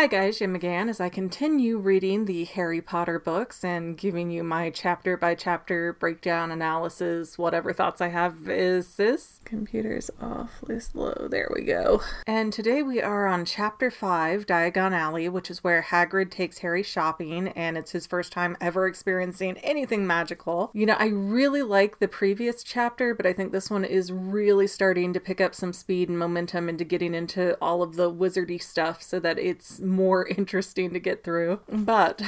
Hi guys, Jim McGann as I continue reading the Harry Potter books and giving you my chapter by chapter breakdown analysis, whatever thoughts I have is this. Computer's awfully slow. There we go. And today we are on chapter 5, Diagon Alley, which is where Hagrid takes Harry shopping and it's his first time ever experiencing anything magical. You know, I really like the previous chapter, but I think this one is really starting to pick up some speed and momentum into getting into all of the wizardy stuff so that it's more interesting to get through. But,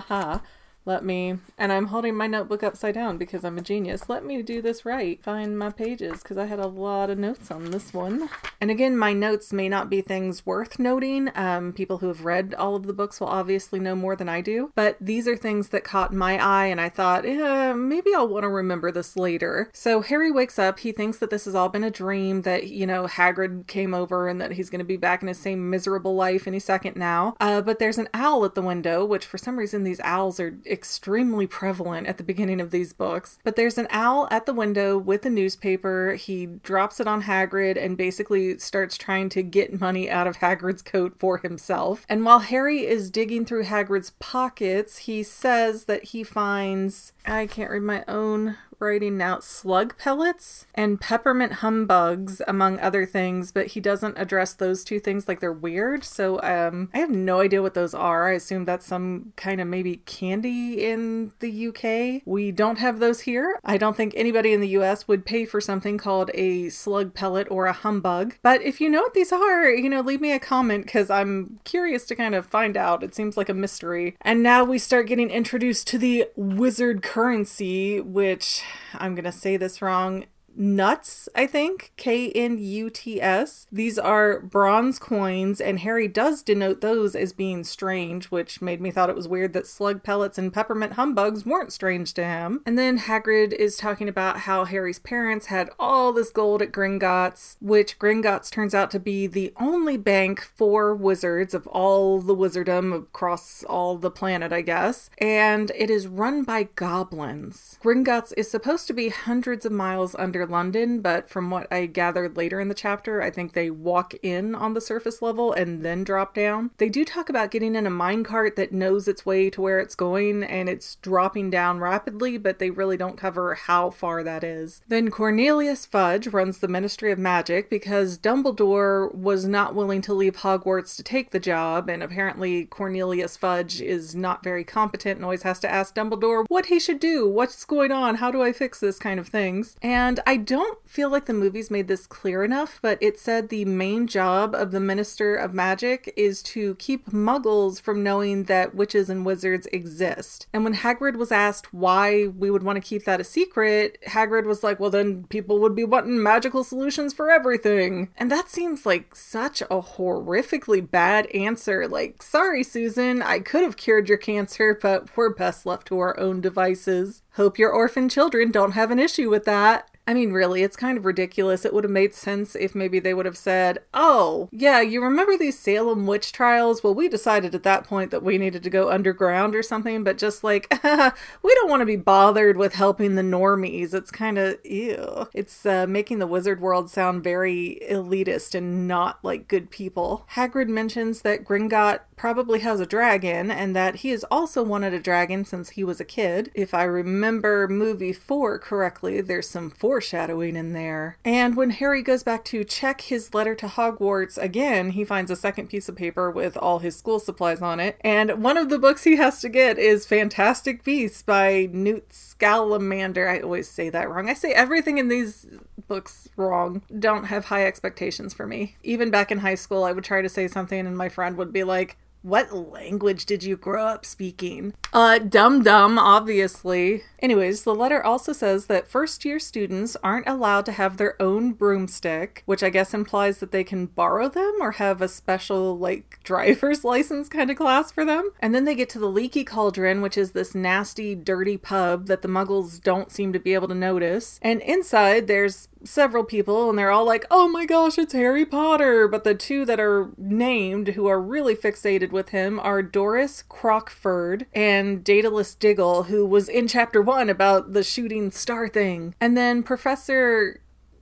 let me, and I'm holding my notebook upside down because I'm a genius. Let me do this right. Find my pages because I had a lot of notes on this one. And again, my notes may not be things worth noting. Um, people who have read all of the books will obviously know more than I do, but these are things that caught my eye and I thought, eh, maybe I'll want to remember this later. So Harry wakes up. He thinks that this has all been a dream, that, you know, Hagrid came over and that he's going to be back in his same miserable life any second now. Uh, but there's an owl at the window, which for some reason these owls are extremely prevalent at the beginning of these books. But there's an owl at the window with a newspaper. He drops it on Hagrid and basically starts trying to get money out of Hagrid's coat for himself. And while Harry is digging through Hagrid's pockets, he says that he finds I can't read my own writing out slug pellets and peppermint humbugs, among other things, but he doesn't address those two things like they're weird. So um, I have no idea what those are. I assume that's some kind of maybe candy in the UK. We don't have those here. I don't think anybody in the US would pay for something called a slug pellet or a humbug. But if you know what these are, you know, leave me a comment because I'm curious to kind of find out. It seems like a mystery. And now we start getting introduced to the wizard currency, which I'm going to say this wrong nuts, I think. K N U T S. These are bronze coins, and Harry does denote those as being strange, which made me thought it was weird that slug pellets and peppermint humbugs weren't strange to him. And then Hagrid is talking about how Harry's parents had all this gold at Gringotts, which Gringotts turns out to be the only bank for wizards of all the wizardom across all the planet, I guess. And it is run by goblins. Gringotts is supposed to be hundreds of miles under London, but from what I gathered later in the chapter, I think they walk in on the surface level and then drop down. They do talk about getting in a minecart that knows its way to where it's going and it's dropping down rapidly, but they really don't cover how far that is. Then Cornelius Fudge runs the Ministry of Magic because Dumbledore was not willing to leave Hogwarts to take the job, and apparently Cornelius Fudge is not very competent and always has to ask Dumbledore what he should do, what's going on, how do I fix this kind of things. And I don't feel like the movies made this clear enough, but it said the main job of the Minister of Magic is to keep muggles from knowing that witches and wizards exist. And when Hagrid was asked why we would want to keep that a secret, Hagrid was like, well, then people would be wanting magical solutions for everything. And that seems like such a horrifically bad answer. Like, sorry, Susan, I could have cured your cancer, but we're best left to our own devices. Hope your orphan children don't have an issue with that. I mean, really, it's kind of ridiculous. It would have made sense if maybe they would have said, Oh, yeah, you remember these Salem witch trials? Well, we decided at that point that we needed to go underground or something, but just like, we don't want to be bothered with helping the normies. It's kind of, ew. It's uh, making the wizard world sound very elitist and not like good people. Hagrid mentions that Gringott probably has a dragon and that he has also wanted a dragon since he was a kid. If I remember movie four correctly, there's some foreshadowing in there. And when Harry goes back to check his letter to Hogwarts again, he finds a second piece of paper with all his school supplies on it. And one of the books he has to get is Fantastic Beasts by Newt Scamander. I always say that wrong. I say everything in these books wrong. Don't have high expectations for me. Even back in high school, I would try to say something and my friend would be like, what language did you grow up speaking? Uh, dum dum, obviously. Anyways, the letter also says that first year students aren't allowed to have their own broomstick, which I guess implies that they can borrow them or have a special, like, driver's license kind of class for them. And then they get to the Leaky Cauldron, which is this nasty, dirty pub that the muggles don't seem to be able to notice. And inside, there's several people and they're all like, oh my gosh, it's Harry Potter. But the two that are named who are really fixated with him are Doris Crockford and Daedalus Diggle, who was in chapter one about the shooting star thing. And then Professor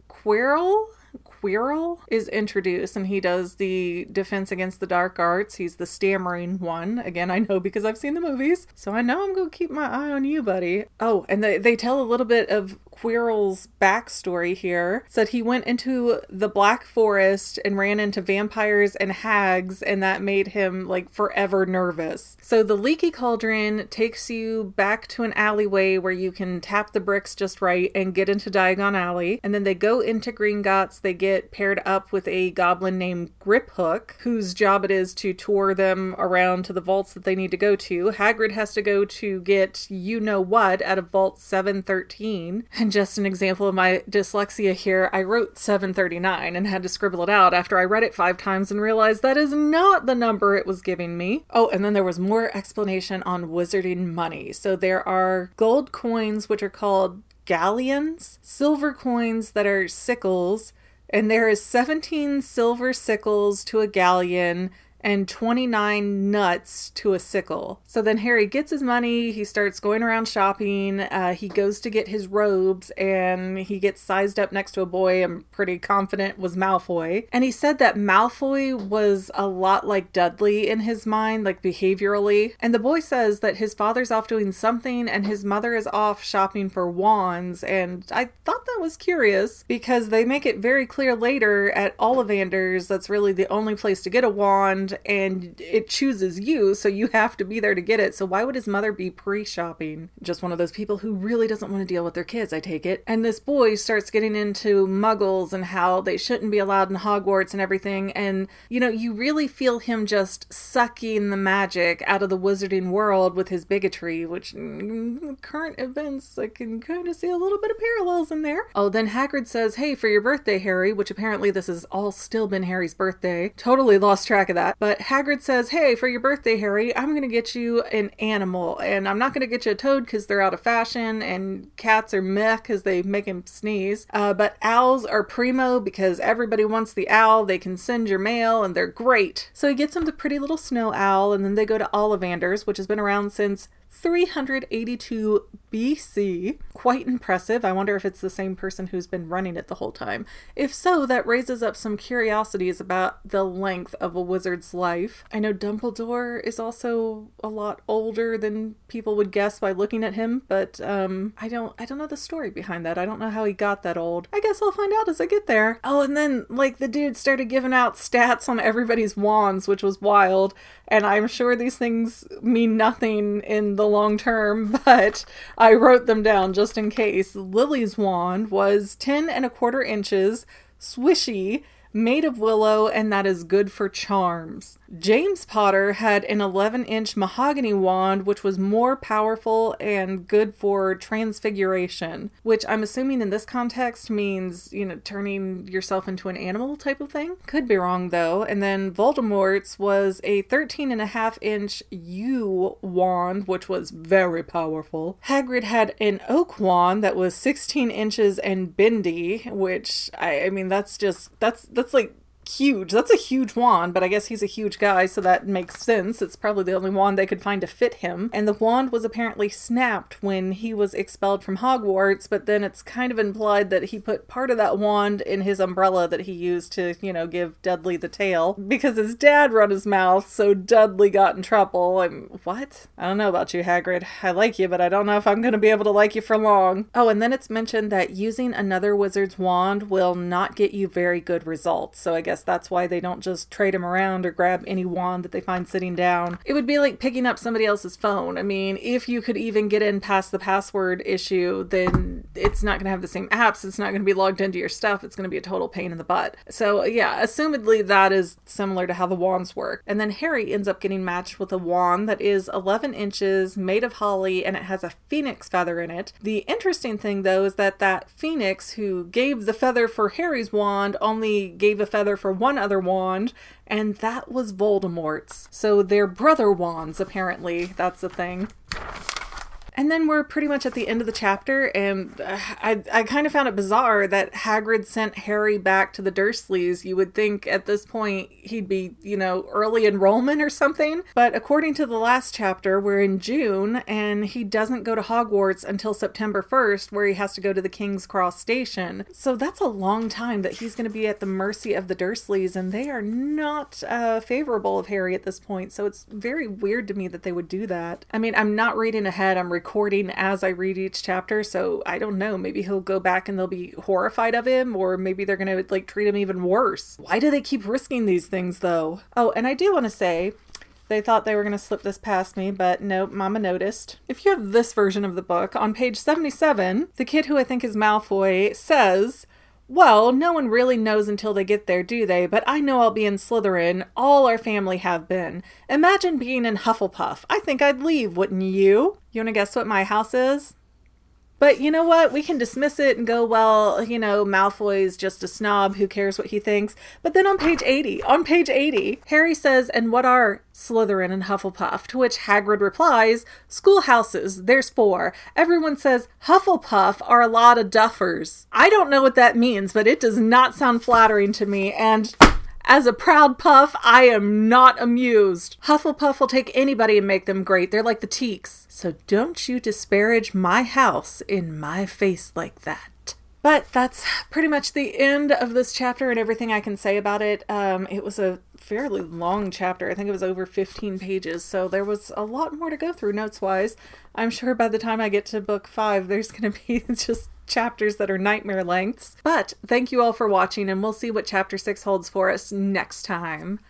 Quirrell? Quirrell is introduced and he does the defense against the dark arts. He's the stammering one. Again, I know because I've seen the movies. So I know I'm going to keep my eye on you, buddy. Oh, and they, they tell a little bit of Quirrell's backstory here said he went into the Black Forest and ran into vampires and hags, and that made him like forever nervous. So the Leaky Cauldron takes you back to an alleyway where you can tap the bricks just right and get into Diagon Alley. And then they go into Gringotts. They get paired up with a goblin named Griphook, whose job it is to tour them around to the vaults that they need to go to. Hagrid has to go to get you know what out of Vault 713. And just an example of my dyslexia here, I wrote 739 and had to scribble it out after I read it five times and realized that is not the number it was giving me. Oh, and then there was more explanation on wizarding money. So there are gold coins, which are called galleons, silver coins that are sickles, and there is 17 silver sickles to a galleon and 29 nuts to a sickle. So then Harry gets his money, he starts going around shopping, uh, he goes to get his robes, and he gets sized up next to a boy I'm pretty confident was Malfoy. And he said that Malfoy was a lot like Dudley in his mind, like behaviorally. And the boy says that his father's off doing something and his mother is off shopping for wands. And I thought that was curious because they make it very clear later at Ollivander's that's really the only place to get a wand and it chooses you, so you have to be there to get it. So why would his mother be pre shopping? Just one of those people who really doesn't want to deal with their kids, I take it. And this boy starts getting into muggles and how they shouldn't be allowed in Hogwarts and everything. And, you know, you really feel him just sucking the magic out of the wizarding world with his bigotry, which mm, current events, I can kind of see a little bit of parallels in there. Oh, then Hagrid says, Hey, for your birthday, Harry, which apparently this has all still been Harry's birthday. Totally lost track of that. But Hagrid says, Hey, for your birthday, Harry, I'm going to get you an animal. And I'm not going to get you a toad because they're out of fashion, and cats are meh because they make him sneeze. Uh, but owls are primo because everybody wants the owl. They can send your mail, and they're great. So he gets him the pretty little snow owl, and then they go to Ollivander's, which has been around since 382 BC. Quite impressive. I wonder if it's the same person who's been running it the whole time. If so, that raises up some curiosities about the length of a wizard's life. I know Dumbledore is also a lot older than people would guess by looking at him, but um I don't I don't know the story behind that. I don't know how he got that old. I guess I'll find out as I get there. Oh, and then like the dude started giving out stats on everybody's wands, which was wild, and I'm sure these things mean nothing in the long term, but I wrote them down just in case. Lily's wand was 10 and a quarter inches, swishy, made of willow, and that is good for charms. James Potter had an 11 inch mahogany wand, which was more powerful and good for transfiguration, which I'm assuming in this context means, you know, turning yourself into an animal type of thing. Could be wrong though. And then Voldemort's was a 13 and a half inch yew wand, which was very powerful. Hagrid had an oak wand that was 16 inches and bendy, which I, I mean, that's just, that's, that's like huge. That's a huge wand, but I guess he's a huge guy, so that makes sense. It's probably the only wand they could find to fit him. And the wand was apparently snapped when he was expelled from Hogwarts, but then it's kind of implied that he put part of that wand in his umbrella that he used to, you know, give Dudley the tail because his dad run his mouth, so Dudley got in trouble. I'm what? I don't know about you, Hagrid. I like you, but I don't know if I'm going to be able to like you for long. Oh, and then it's mentioned that using another wizard's wand will not get you very good results. So I guess that's why they don't just trade him around or grab any wand that they find sitting down. It would be like picking up somebody else's phone. I mean, if you could even get in past the password issue, then it's not going to have the same apps. It's not going to be logged into your stuff. It's going to be a total pain in the butt. So, yeah, assumedly that is similar to how the wands work. And then Harry ends up getting matched with a wand that is 11 inches, made of holly, and it has a phoenix feather in it. The interesting thing, though, is that that phoenix who gave the feather for Harry's wand only gave a feather for for one other wand, and that was Voldemort's. So they're brother wands, apparently. That's the thing. And then we're pretty much at the end of the chapter, and uh, I, I kind of found it bizarre that Hagrid sent Harry back to the Dursleys. You would think at this point he'd be, you know, early enrollment or something. But according to the last chapter, we're in June, and he doesn't go to Hogwarts until September 1st, where he has to go to the King's Cross Station. So that's a long time that he's going to be at the mercy of the Dursleys, and they are not uh, favorable of Harry at this point. So it's very weird to me that they would do that. I mean, I'm not reading ahead, I'm recording as I read each chapter, so I don't know. Maybe he'll go back and they'll be horrified of him, or maybe they're going to like treat him even worse. Why do they keep risking these things though? Oh, and I do want to say, they thought they were going to slip this past me, but nope, Mama noticed. If you have this version of the book, on page 77, the kid who I think is Malfoy says, well, no one really knows until they get there, do they? But I know I'll be in Slytherin. All our family have been. Imagine being in Hufflepuff. I think I'd leave, wouldn't you? You want to guess what my house is? But you know what? We can dismiss it and go, well, you know, Malfoy's just a snob. Who cares what he thinks? But then on page 80, on page 80, Harry says, and what are Slytherin and Hufflepuff? To which Hagrid replies, schoolhouses, there's four. Everyone says Hufflepuff are a lot of duffers. I don't know what that means, but it does not sound flattering to me. And as a proud puff, I am not amused. Hufflepuff will take anybody and make them great. They're like the teaks. So don't you disparage my house in my face like that. But that's pretty much the end of this chapter and everything I can say about it. Um, it was a fairly long chapter. I think it was over 15 pages, so there was a lot more to go through notes wise. I'm sure by the time I get to book five, there's going to be just chapters that are nightmare lengths. But thank you all for watching, and we'll see what chapter six holds for us next time.